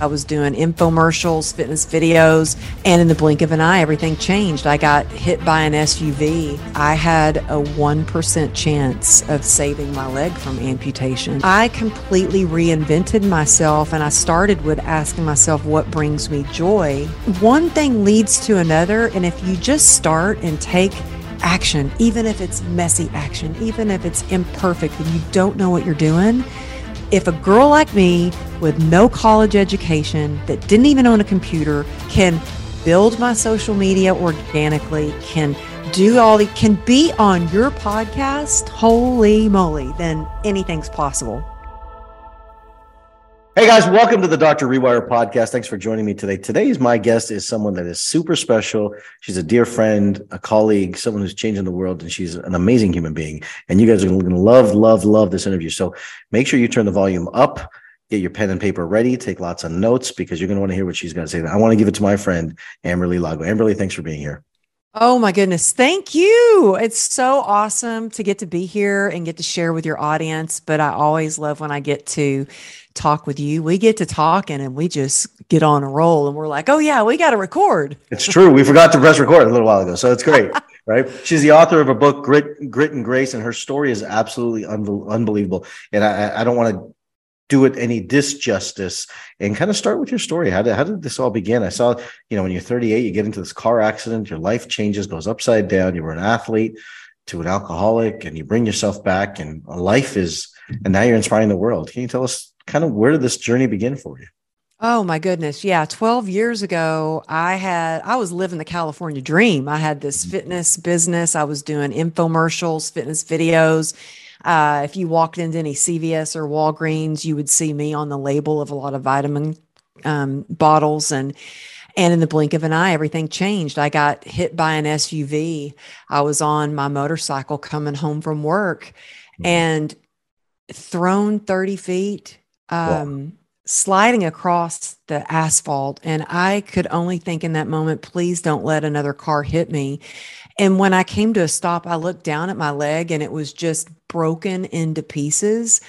I was doing infomercials, fitness videos, and in the blink of an eye, everything changed. I got hit by an SUV. I had a 1% chance of saving my leg from amputation. I completely reinvented myself and I started with asking myself, what brings me joy? One thing leads to another. And if you just start and take action, even if it's messy action, even if it's imperfect and you don't know what you're doing, if a girl like me with no college education that didn't even own a computer can build my social media organically, can do all the can be on your podcast, holy moly, then anything's possible. Hey guys, welcome to the Dr. Rewire podcast. Thanks for joining me today. Today's my guest is someone that is super special. She's a dear friend, a colleague, someone who's changing the world, and she's an amazing human being. And you guys are going to love, love, love this interview. So make sure you turn the volume up, get your pen and paper ready, take lots of notes because you're going to want to hear what she's going to say. I want to give it to my friend, Amberly Lago. Amberly, thanks for being here. Oh my goodness. Thank you. It's so awesome to get to be here and get to share with your audience. But I always love when I get to talk with you. We get to talking and we just get on a roll and we're like, oh yeah, we got to record. It's true. We forgot to press record a little while ago. So it's great. right. She's the author of a book, Grit, Grit and Grace, and her story is absolutely unbelievable. And I, I don't want to do it any disjustice and kind of start with your story. How did, how did this all begin? I saw, you know, when you're 38, you get into this car accident, your life changes, goes upside down. You were an athlete to an alcoholic and you bring yourself back and life is, and now you're inspiring the world. Can you tell us kind of where did this journey begin for you? Oh my goodness. Yeah. 12 years ago, I had, I was living the California dream. I had this fitness business. I was doing infomercials, fitness videos uh, if you walked into any CVS or Walgreens, you would see me on the label of a lot of vitamin um, bottles. And and in the blink of an eye everything changed. I got hit by an suv i was on my motorcycle coming home from work mm-hmm. and thrown 30 feet um, wow. sliding across the asphalt. And i could only think in that moment please don't let another car hit me and when I came to a stop, I looked down at my leg and it was just broken into pieces.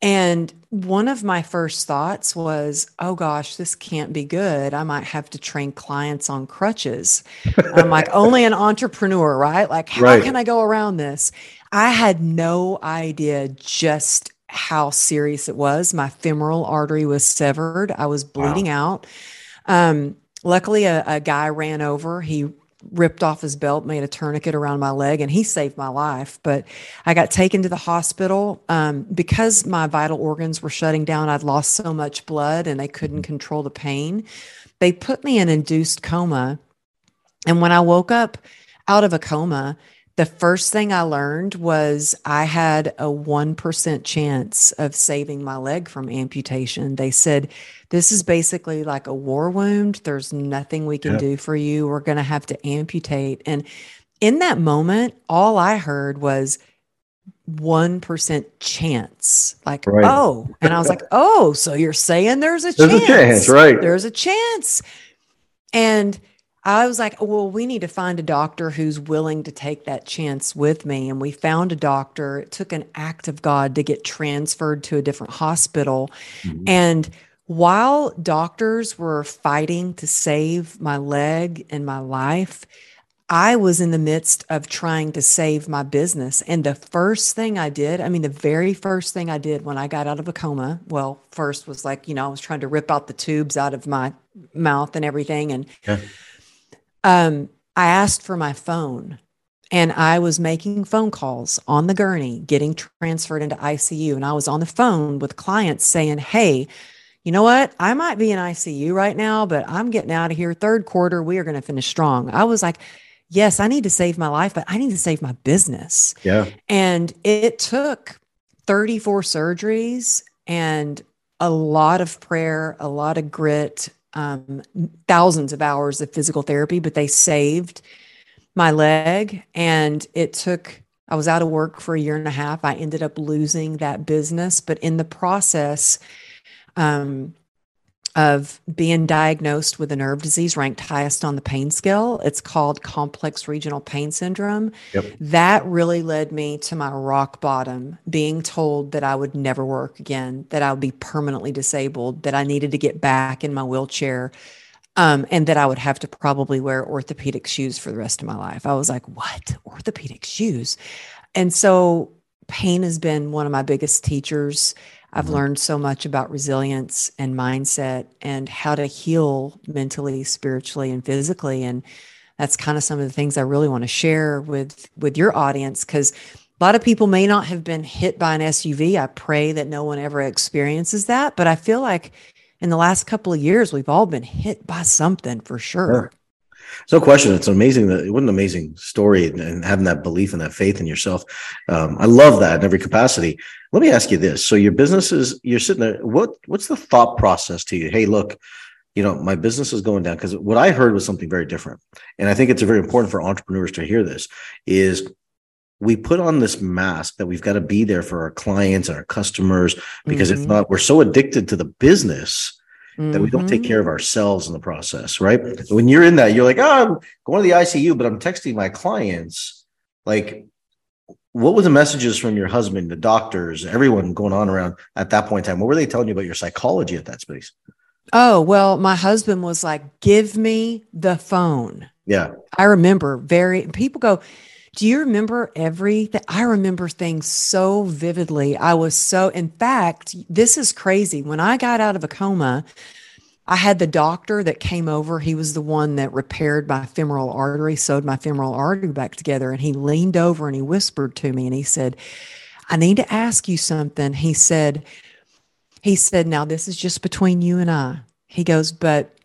And one of my first thoughts was, oh gosh, this can't be good. I might have to train clients on crutches. I'm like, only an entrepreneur, right? Like, how right. can I go around this? I had no idea just how serious it was. My femoral artery was severed, I was bleeding wow. out. Um, luckily, a, a guy ran over. He ripped off his belt, made a tourniquet around my leg, and he saved my life. But I got taken to the hospital um, because my vital organs were shutting down. I'd lost so much blood and they couldn't control the pain. They put me in induced coma. And when I woke up out of a coma, the first thing I learned was I had a 1% chance of saving my leg from amputation. They said, This is basically like a war wound. There's nothing we can do for you. We're going to have to amputate. And in that moment, all I heard was, 1% chance. Like, right. oh. And I was like, oh, so you're saying there's a there's chance. There's a chance, right. There's a chance. And I was like, well, we need to find a doctor who's willing to take that chance with me. And we found a doctor. It took an act of God to get transferred to a different hospital. Mm-hmm. And while doctors were fighting to save my leg and my life, I was in the midst of trying to save my business. And the first thing I did, I mean, the very first thing I did when I got out of a coma, well, first was like, you know, I was trying to rip out the tubes out of my mouth and everything. And yeah um, I asked for my phone and I was making phone calls on the gurney, getting transferred into ICU. And I was on the phone with clients saying, Hey, you know what? I might be in ICU right now, but I'm getting out of here. Third quarter, we are going to finish strong. I was like, Yes, I need to save my life, but I need to save my business. Yeah. And it took 34 surgeries and a lot of prayer, a lot of grit, um, thousands of hours of physical therapy, but they saved my leg. And it took, I was out of work for a year and a half. I ended up losing that business. But in the process, um, of being diagnosed with a nerve disease ranked highest on the pain scale. It's called complex regional pain syndrome. Yep. That really led me to my rock bottom, being told that I would never work again, that I would be permanently disabled, that I needed to get back in my wheelchair, um, and that I would have to probably wear orthopedic shoes for the rest of my life. I was like, what? Orthopedic shoes? And so pain has been one of my biggest teachers. I've Mhm. learned so much about resilience and mindset and how to heal mentally, spiritually, and physically. And that's kind of some of the things I really want to share with with your audience because a lot of people may not have been hit by an SUV. I pray that no one ever experiences that, but I feel like in the last couple of years we've all been hit by something for sure. It's no question. It's amazing that what an amazing story and, and having that belief and that faith in yourself. Um, I love that in every capacity. Let me ask you this: so your business is you're sitting there. What what's the thought process to you? Hey, look, you know my business is going down because what I heard was something very different, and I think it's very important for entrepreneurs to hear this. Is we put on this mask that we've got to be there for our clients and our customers because if Mhm. not, we're so addicted to the business that we don't take Mhm. care of ourselves in the process, right? When you're in that, you're like, oh, I'm going to the ICU, but I'm texting my clients. Like, what were the messages from your husband, the doctors, everyone going on around at that point in time? What were they telling you about your psychology at that space? Oh, well, my husband was like, give me the phone. Yeah. I remember very, people go, do you remember everything? I remember things so vividly. I was so, in fact, this is crazy. When I got out of a coma, I had the doctor that came over. He was the one that repaired my femoral artery, sewed my femoral artery back together. And he leaned over and he whispered to me and he said, I need to ask you something. He said, he said, now this is just between you and I. He goes, but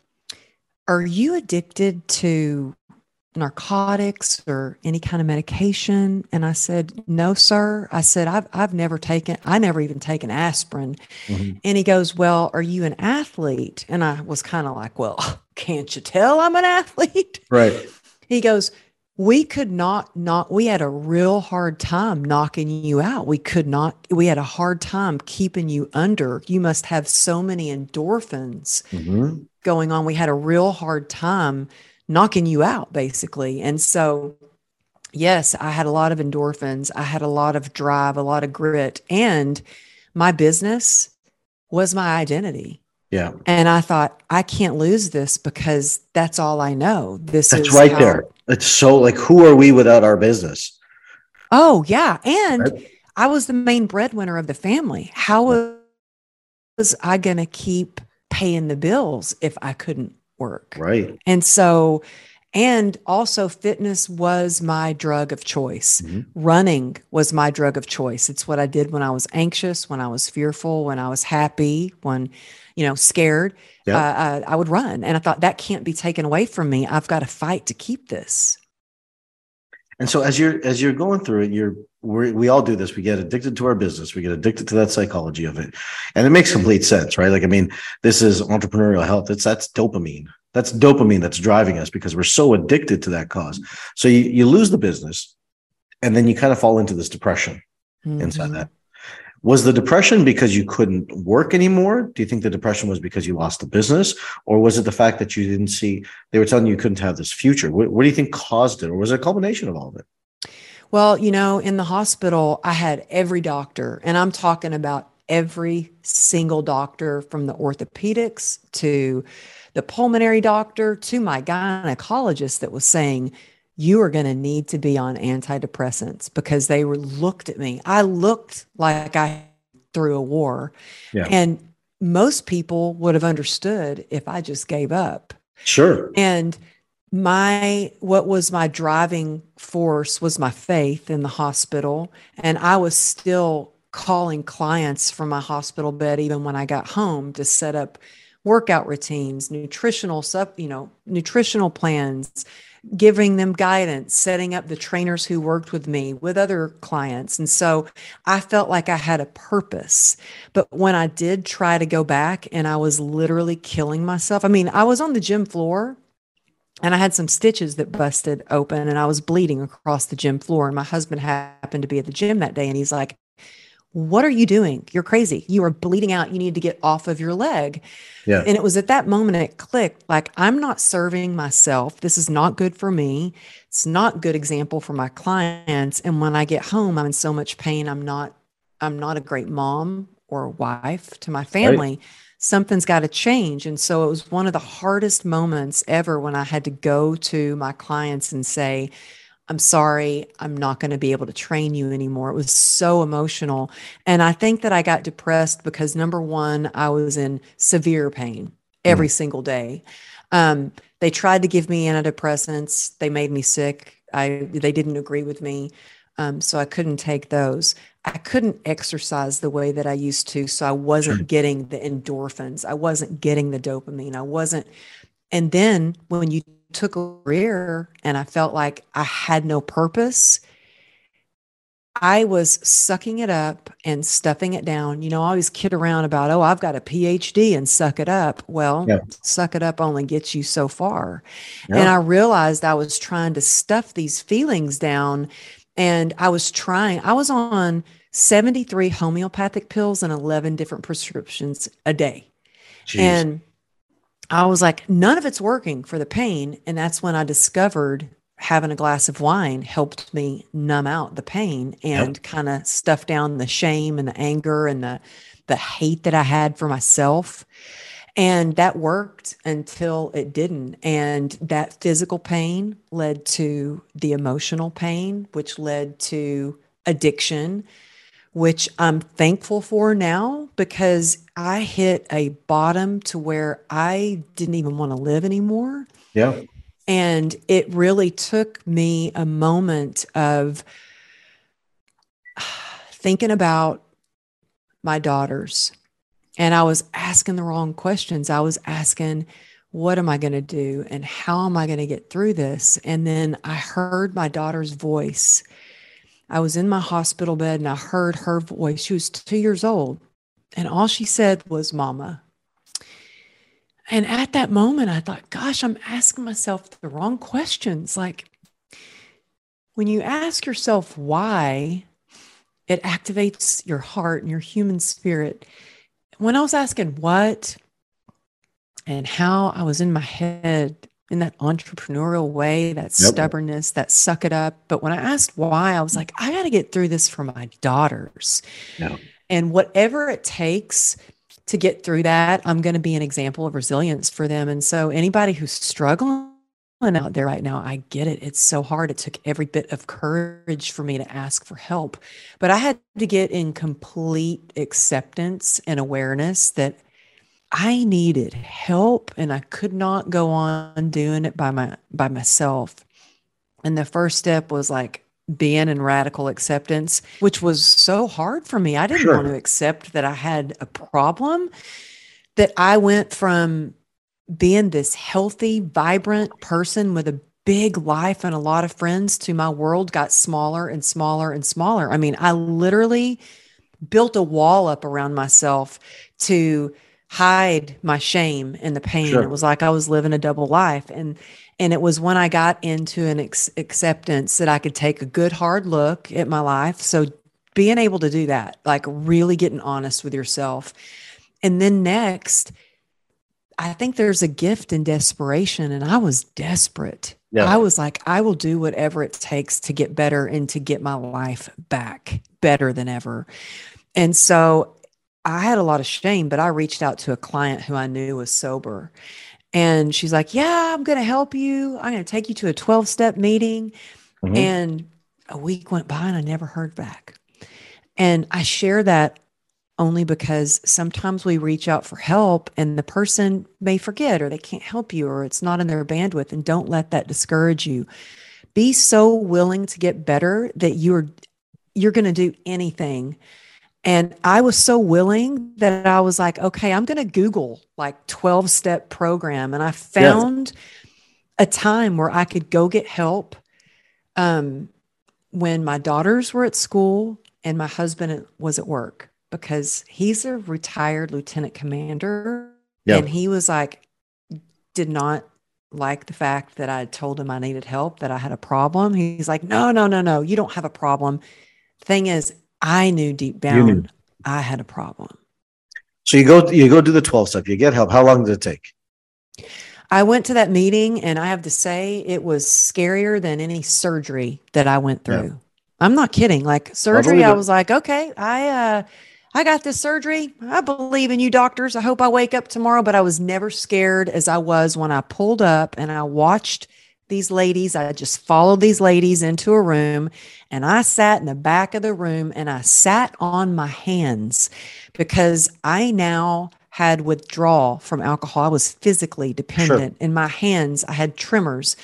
are you addicted to narcotics or any kind of medication? And I said, no, sir. I said, I've, I've never taken, I never even taken aspirin. Mhm. And he goes, well, are you an athlete? And I was kind of like, well, can't you tell I'm an athlete? Right. He goes, we could not not we had a real hard time knocking you out. We could not we had a hard time keeping you under. You must have so many endorphins Mhm. going on. We had a real hard time knocking you out basically. And so yes, I had a lot of endorphins. I had a lot of drive, a lot of grit, and my business was my identity. Yeah. And I thought, I can't lose this because that's all I know. This That's is right how- there. It's so like, who are we without our business? Oh, yeah. And Right. I was the main breadwinner of the family. How was I going to keep paying the bills if I couldn't work? Right. And so, and also fitness was my drug of choice. Mhm. Running was my drug of choice. It's what I did when I was anxious, when I was fearful, when I was happy, when, you know, scared. Yeah. Uh, I, I would run. And I thought that can't be taken away from me. I've got to fight to keep this. And so as you're as you're going through it, you're we we all do this. We get addicted to our business. We get addicted to that psychology of it, and it makes complete sense, right? Like I mean, this is entrepreneurial health. It's that's dopamine. That's dopamine that's driving us because we're so addicted to that cause. So you you lose the business, and then you kind of fall into this depression inside Mhm. that. Was the depression because you couldn't work anymore? Do you think the depression was because you lost the business, or was it the fact that you didn't see they were telling you you couldn't have this future? What, what do you think caused it, or was it a combination of all of it? Well, you know, in the hospital, I had every doctor, and I'm talking about every single doctor from the orthopedics to the pulmonary doctor to my gynecologist that was saying, you are going to need to be on antidepressants because they were looked at me. I looked like I through a war. Yeah. And most people would have understood if I just gave up. Sure. And my what was my driving force was my faith in the hospital and I was still calling clients from my hospital bed even when I got home to set up workout routines, nutritional sub, you know, nutritional plans, giving them guidance, setting up the trainers who worked with me with other clients. And so I felt like I had a purpose. But when I did try to go back and I was literally killing myself, I mean, I was on the gym floor and I had some stitches that busted open and I was bleeding across the gym floor. And my husband happened to be at the gym that day and he's like, what are you doing? You're crazy. You are bleeding out. You need to get off of your leg. Yeah. And it was at that moment it clicked like, I'm not serving myself. This is not good for me. It's not good example for my clients. And when I get home, I'm in so much pain. I'm not, I'm not a great mom or wife to my family. Right. Something's got to change. And so it was one of the hardest moments ever when I had to go to my clients and say, I'm sorry, I'm not going to be able to train you anymore. It was so emotional. And I think that I got depressed because number one, I was in severe pain every mm. single day. Um, they tried to give me antidepressants, they made me sick. I, they didn't agree with me. Um, so I couldn't take those. I couldn't exercise the way that I used to. So I wasn't sure. getting the endorphins. I wasn't getting the dopamine. I wasn't. And then when you took a career and I felt like I had no purpose, I was sucking it up and stuffing it down. You know, I always kid around about, oh, I've got a PhD and suck it up. Well, yeah. suck it up only gets you so far. Yeah. And I realized I was trying to stuff these feelings down. And I was trying, I was on 73 homeopathic pills and 11 different prescriptions a day. Jeez. And I was like, none of it's working for the pain. And that's when I discovered having a glass of wine helped me numb out the pain and yep. kind of stuff down the shame and the anger and the the hate that I had for myself. And that worked until it didn't. And that physical pain led to the emotional pain, which led to addiction, which I'm thankful for now because I hit a bottom to where I didn't even want to live anymore. Yeah. And it really took me a moment of thinking about my daughters. And I was asking the wrong questions. I was asking, what am I going to do? And how am I going to get through this? And then I heard my daughter's voice I was in my hospital bed and I heard her voice. She was two years old. And all she said was, Mama. And at that moment, I thought, gosh, I'm asking myself the wrong questions. Like, when you ask yourself why, it activates your heart and your human spirit. When I was asking what and how, I was in my head in that entrepreneurial way, that yep. stubbornness, that suck it up. But when I asked why, I was like, I got to get through this for my daughters. Yep. And whatever it takes to get through that, I'm going to be an example of resilience for them. And so, anybody who's struggling out there right now, I get it. It's so hard. It took every bit of courage for me to ask for help. But I had to get in complete acceptance and awareness that I needed help and I could not go on doing it by my by myself. And the first step was like being in radical acceptance, which was so hard for me. I didn't sure. want to accept that I had a problem, that I went from being this healthy, vibrant person with a big life and a lot of friends to my world got smaller and smaller and smaller. I mean, I literally built a wall up around myself to hide my shame and the pain. Sure. It was like I was living a double life. And and it was when I got into an ex- acceptance that I could take a good hard look at my life. So being able to do that, like really getting honest with yourself. And then next, I think there's a gift in desperation. And I was desperate. Yeah. I was like, I will do whatever it takes to get better and to get my life back better than ever. And so I had a lot of shame, but I reached out to a client who I knew was sober. And she's like, Yeah, I'm going to help you. I'm going to take you to a 12 step meeting. Mm-hmm. And a week went by and I never heard back. And I share that only because sometimes we reach out for help and the person may forget or they can't help you or it's not in their bandwidth. And don't let that discourage you. Be so willing to get better that you're you're going to do anything and I was so willing that I was like, okay, I'm going to Google like 12 step program. And I found a time where I could go get help um, when my daughters were at school and my husband was at work because he's a retired lieutenant commander. And he was like, did not like the fact that I told him I needed help, that I had a problem. He's like, no, no, no, no, you don't have a problem. Thing is, I knew deep down knew. I had a problem. So you go you go do the 12 step, you get help. How long did it take? I went to that meeting and I have to say it was scarier than any surgery that I went through. Yeah. I'm not kidding. Like surgery, I was like, okay, I uh I got this surgery. I believe in you doctors. I hope I wake up tomorrow, but I was never scared as I was when I pulled up and I watched these ladies. I just followed these ladies into a room and I sat in the back of the room and I sat on my hands because I now had withdrawal from alcohol. I was physically dependent. Sure. In my hands, I had tremors.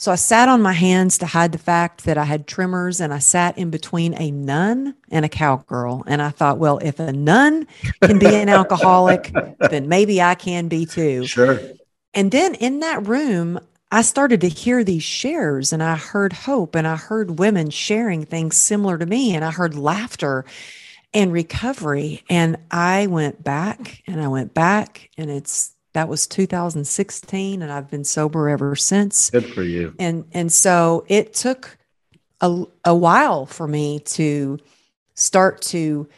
So I sat on my hands to hide the fact that I had tremors and I sat in between a nun and a cowgirl. And I thought, well, if a nun can be an alcoholic, then maybe I can be too. Sure. And then in that room, I started to hear these shares and I heard hope and I heard women sharing things similar to me and I heard laughter and recovery. And I went back and I went back and it's that was 2016 and I've been sober ever since. Good for you. And and so it took a, a while for me to start to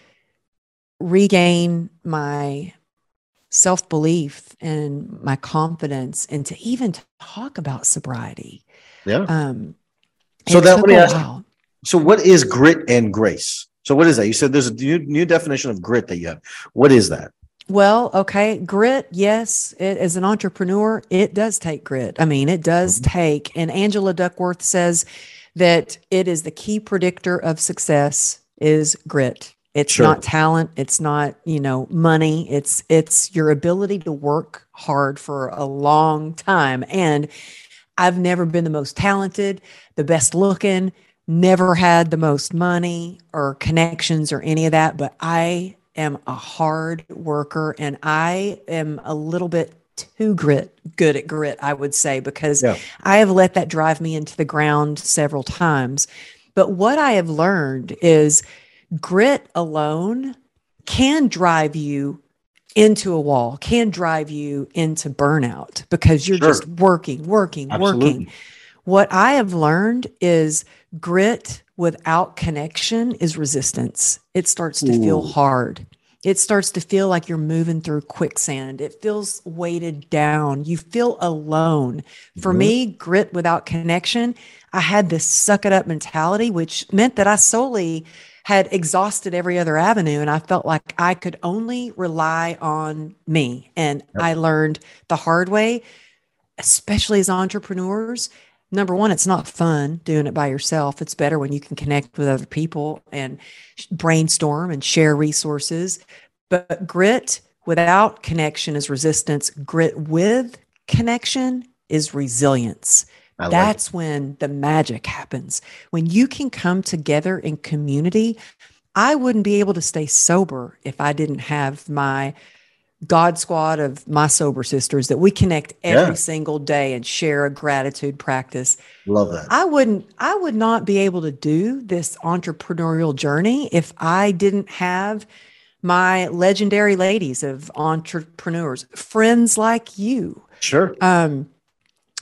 regain my self-belief and my confidence and to even talk about sobriety. Yeah. Um so that let me ask you, so what is grit and grace? So what is that? You said there's a new, new definition of grit that you have. What is that? Well, okay, grit, yes, it, as an entrepreneur, it does take grit. I mean, it does mm-hmm. take, and Angela Duckworth says that it is the key predictor of success is grit. It's sure. not talent, it's not, you know, money, it's it's your ability to work hard for a long time. And I've never been the most talented, the best looking, never had the most money or connections or any of that, but I am a hard worker and I am a little bit too grit good at grit i would say because yeah. i have let that drive me into the ground several times but what i have learned is grit alone can drive you into a wall can drive you into burnout because you're sure. just working working Absolutely. working what i have learned is grit without connection is resistance. It starts to Ooh. feel hard. It starts to feel like you're moving through quicksand. It feels weighted down. You feel alone. For mm-hmm. me, grit without connection, I had this suck it up mentality, which meant that I solely had exhausted every other avenue. And I felt like I could only rely on me. And yep. I learned the hard way, especially as entrepreneurs, number one, it's not fun doing it by yourself. It's better when you can connect with other people and brainstorm and share resources. But grit without connection is resistance. Grit with connection is resilience. Like That's it. when the magic happens. When you can come together in community. I wouldn't be able to stay sober if I didn't have my God squad of my sober sisters that we connect every yeah. single day and share a gratitude practice. Love that. I wouldn't, I would not be able to do this entrepreneurial journey if I didn't have my legendary ladies of entrepreneurs, friends like you. Sure. Um,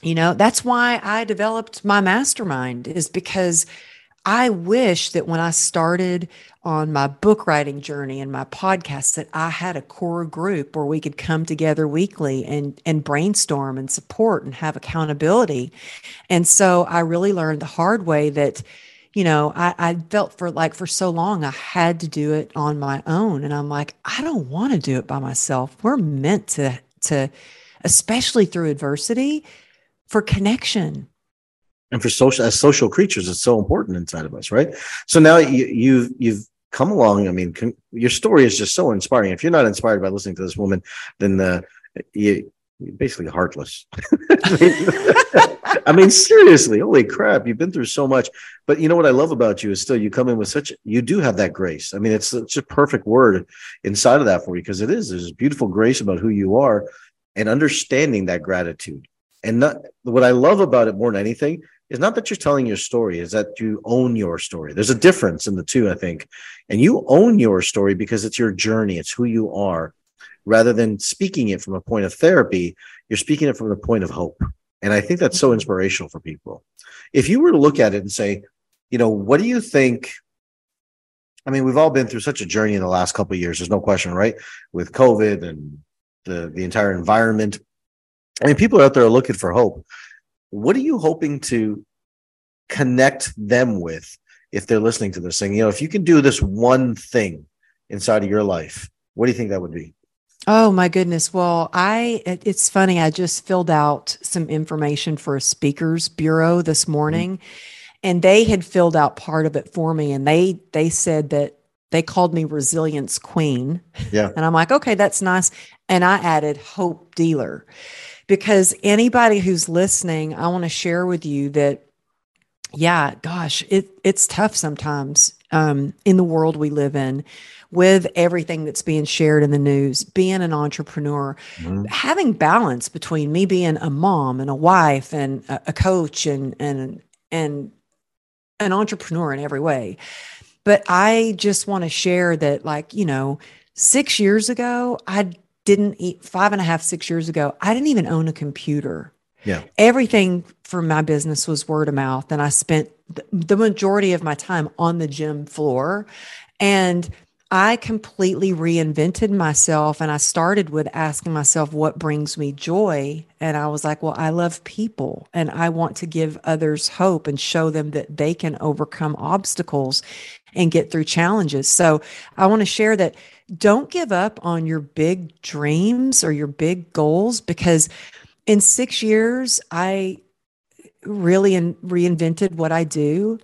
you know, that's why I developed my mastermind is because I wish that when I started on my book writing journey and my podcast that I had a core group where we could come together weekly and and brainstorm and support and have accountability. And so I really learned the hard way that you know I, I felt for like for so long I had to do it on my own. And I'm like, I don't want to do it by myself. We're meant to to especially through adversity for connection and for social as social creatures it's so important inside of us right so now you, you've you've come along i mean con- your story is just so inspiring if you're not inspired by listening to this woman then uh, you you're basically heartless. I mean, seriously, holy crap, you've been through so much. But you know what I love about you is still you come in with such you do have that grace. I mean, it's such a perfect word inside of that for you because it is. There's beautiful grace about who you are and understanding that gratitude. And not what I love about it more than anything is not that you're telling your story, is that you own your story. There's a difference in the two, I think. And you own your story because it's your journey, it's who you are. Rather than speaking it from a point of therapy, you're speaking it from the point of hope. And I think that's so mm-hmm. inspirational for people. If you were to look at it and say, you know, what do you think I mean, we've all been through such a journey in the last couple of years. There's no question, right? With COVID and the the entire environment. I mean, people are out there are looking for hope. What are you hoping to connect them with if they're listening to this thing? You know, if you can do this one thing inside of your life, what do you think that would be? Oh my goodness. Well, I it's funny. I just filled out some information for a speakers bureau this mm-hmm. morning mm-hmm. and they had filled out part of it for me and they they said that they called me resilience queen. Yeah. And I'm like, "Okay, that's nice." And I added hope dealer. Because anybody who's listening, I want to share with you that yeah, gosh, it it's tough sometimes um, in the world we live in with everything that's being shared in the news, being an entrepreneur, mm-hmm. having balance between me being a mom and a wife and a, a coach and and and an entrepreneur in every way. But I just want to share that, like, you know, six years ago, I didn't eat five and a half, six years ago, I didn't even own a computer. Yeah. Everything for my business was word of mouth. And I spent the majority of my time on the gym floor. And I completely reinvented myself and I started with asking myself what brings me joy. And I was like, well, I love people and I want to give others hope and show them that they can overcome obstacles and get through challenges. So I want to share that don't give up on your big dreams or your big goals because in six years, I really in, reinvented what I do.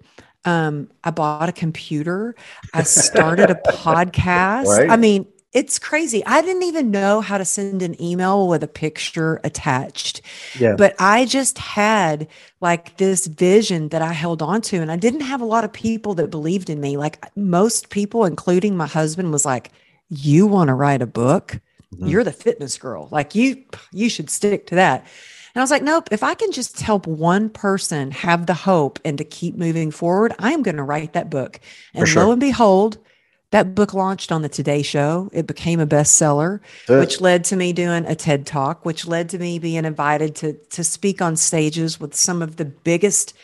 Um, I bought a computer. I started a podcast. Right. I mean, it's crazy. I didn't even know how to send an email with a picture attached. Yeah. But I just had like this vision that I held on to. And I didn't have a lot of people that believed in me. Like most people, including my husband, was like, You want to write a book? Mm-hmm. You're the fitness girl. Like you, you should stick to that. And I was like, nope, if I can just help one person have the hope and to keep moving forward, I am going to write that book. And sure. lo and behold, that book launched on the Today Show. It became a bestseller, Good. which led to me doing a TED Talk, which led to me being invited to, to speak on stages with some of the biggest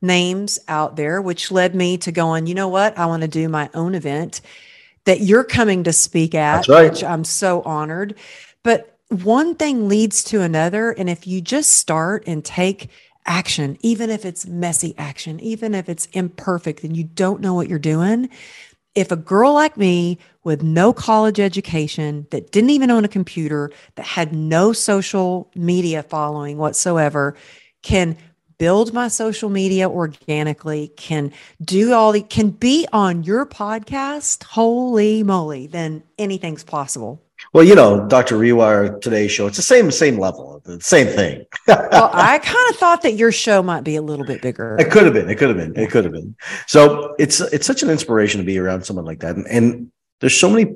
names out there, which led me to going, you know what? I want to do my own event that you're coming to speak at, right. which I'm so honored. But one thing leads to another. And if you just start and take action, even if it's messy action, even if it's imperfect and you don't know what you're doing, if a girl like me with no college education, that didn't even own a computer, that had no social media following whatsoever, can build my social media organically, can do all the, can be on your podcast, holy moly, then anything's possible. Well, you know, Dr. Rewire today's show, it's the same same level, the same thing. well, I kind of thought that your show might be a little bit bigger. It could have been. It could have been. It could have been. So it's it's such an inspiration to be around someone like that. And, and there's so many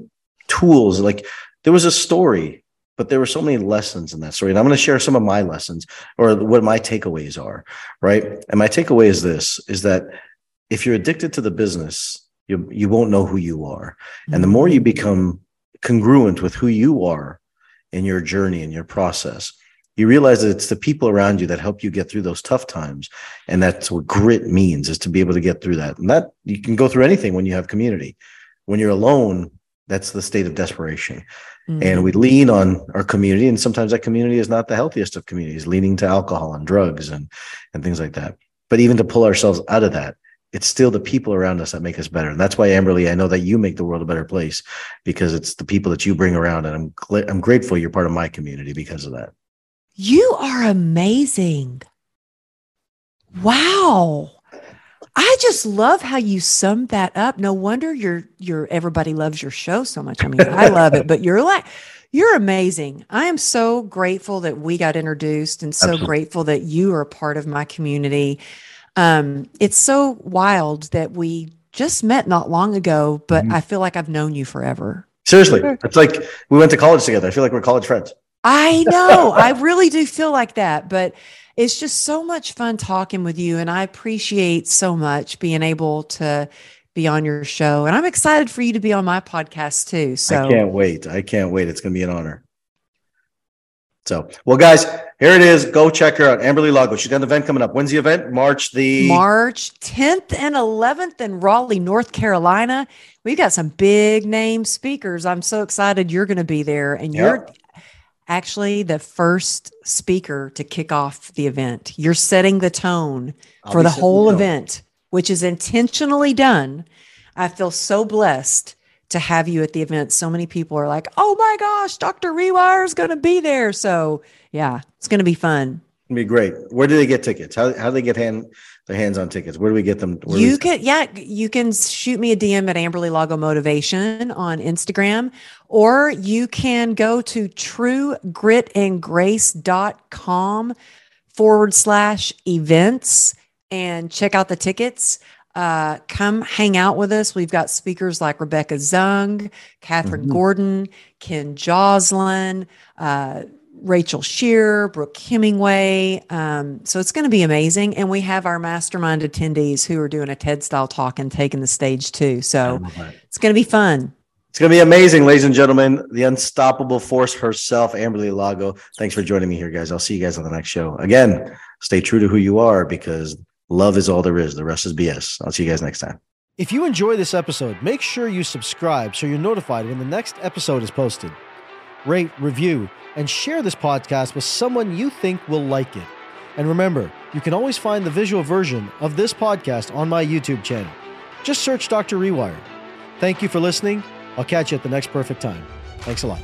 tools. Like there was a story, but there were so many lessons in that story. And I'm going to share some of my lessons or what my takeaways are. Right. And my takeaway is this is that if you're addicted to the business, you you won't know who you are. And the more you mm-hmm. become congruent with who you are in your journey and your process. You realize that it's the people around you that help you get through those tough times. And that's what grit means is to be able to get through that. And that you can go through anything when you have community. When you're alone that's the state of desperation. Mm-hmm. and we lean on our community. And sometimes that community is not the healthiest of communities leaning to alcohol and drugs and and things like that. But even to pull ourselves out of that it's still the people around us that make us better. And that's why Amberly, I know that you make the world a better place because it's the people that you bring around. And I'm gl- I'm grateful you're part of my community because of that. You are amazing. Wow. I just love how you summed that up. No wonder you're you're everybody loves your show so much. I mean, I love it, but you're like you're amazing. I am so grateful that we got introduced and so Absolutely. grateful that you are a part of my community um, it's so wild that we just met not long ago, but mm-hmm. I feel like I've known you forever. Seriously, it's like we went to college together. I feel like we're college friends. I know. I really do feel like that, but it's just so much fun talking with you. And I appreciate so much being able to be on your show. And I'm excited for you to be on my podcast too. So I can't wait. I can't wait. It's going to be an honor. So, well, guys, here it is. Go check her out. Amberly Lago. She's got an event coming up. When's the event? March the March 10th and 11th in Raleigh, North Carolina. We've got some big name speakers. I'm so excited you're going to be there. And Yep. you're actually the first speaker to kick off the event. You're setting the tone I'll for the whole event, which is intentionally done. I feel so blessed to have you at the event. So many people are like, oh my gosh, Dr. Rewire is going to be there. So, yeah, it's going to be fun. It'd be great. Where do they get tickets? How how do they get hand their hands on tickets? Where do we get them? Where You can, yeah, you can shoot me a DM at Amberly Lago Motivation on Instagram, or you can go to truegritandgrace.com forward slash events and check out the tickets. Uh, come hang out with us. We've got speakers like Rebecca Zung, Catherine Mhm. Gordon, Ken Joslin, uh, Rachel Shear, Brooke Hemingway. Um, so it's going to be amazing. And we have our mastermind attendees who are doing a TED style talk and taking the stage too. So it's going to be fun. It's going to be amazing, ladies and gentlemen. The unstoppable force herself, Amberly Lago. Thanks for joining me here, guys. I'll see you guys on the next show. Again, stay true to who you are because love is all there is. The rest is BS. I'll see you guys next time. If you enjoy this episode, make sure you subscribe so you're notified when the next episode is posted. Rate, review, and share this podcast with someone you think will like it. And remember, you can always find the visual version of this podcast on my YouTube channel. Just search Dr. Rewire. Thank you for listening. I'll catch you at the next perfect time. Thanks a lot.